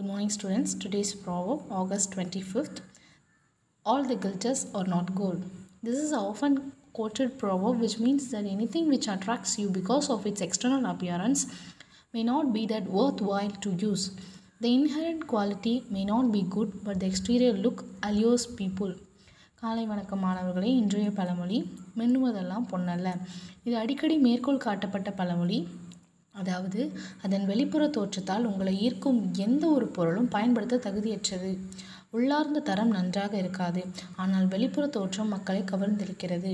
Good morning, students. Today's proverb, August 25th. All the glitters are not gold. This is a often quoted proverb which means that anything which attracts you because of its external appearance may not be that worthwhile to use. The inherent quality may not be good, but the exterior look allures people. காலை வணக்கம் மாணவர்களே இன்றைய பழமொழி மின்னுவதெல்லாம் பொன்னல்ல இது அடிக்கடி மேற்கோள் காட்டப்பட்ட பழமொழி அதாவது அதன் வெளிப்புற தோற்றத்தால் உங்களை ஈர்க்கும் எந்த ஒரு பொருளும் பயன்படுத்த தகுதியற்றது. உள்ளார்ந்த தரம் நன்றாக இருக்காது ஆனால் வெளிப்புற தோற்றம் மக்களை கவர்ந்திருக்கிறது.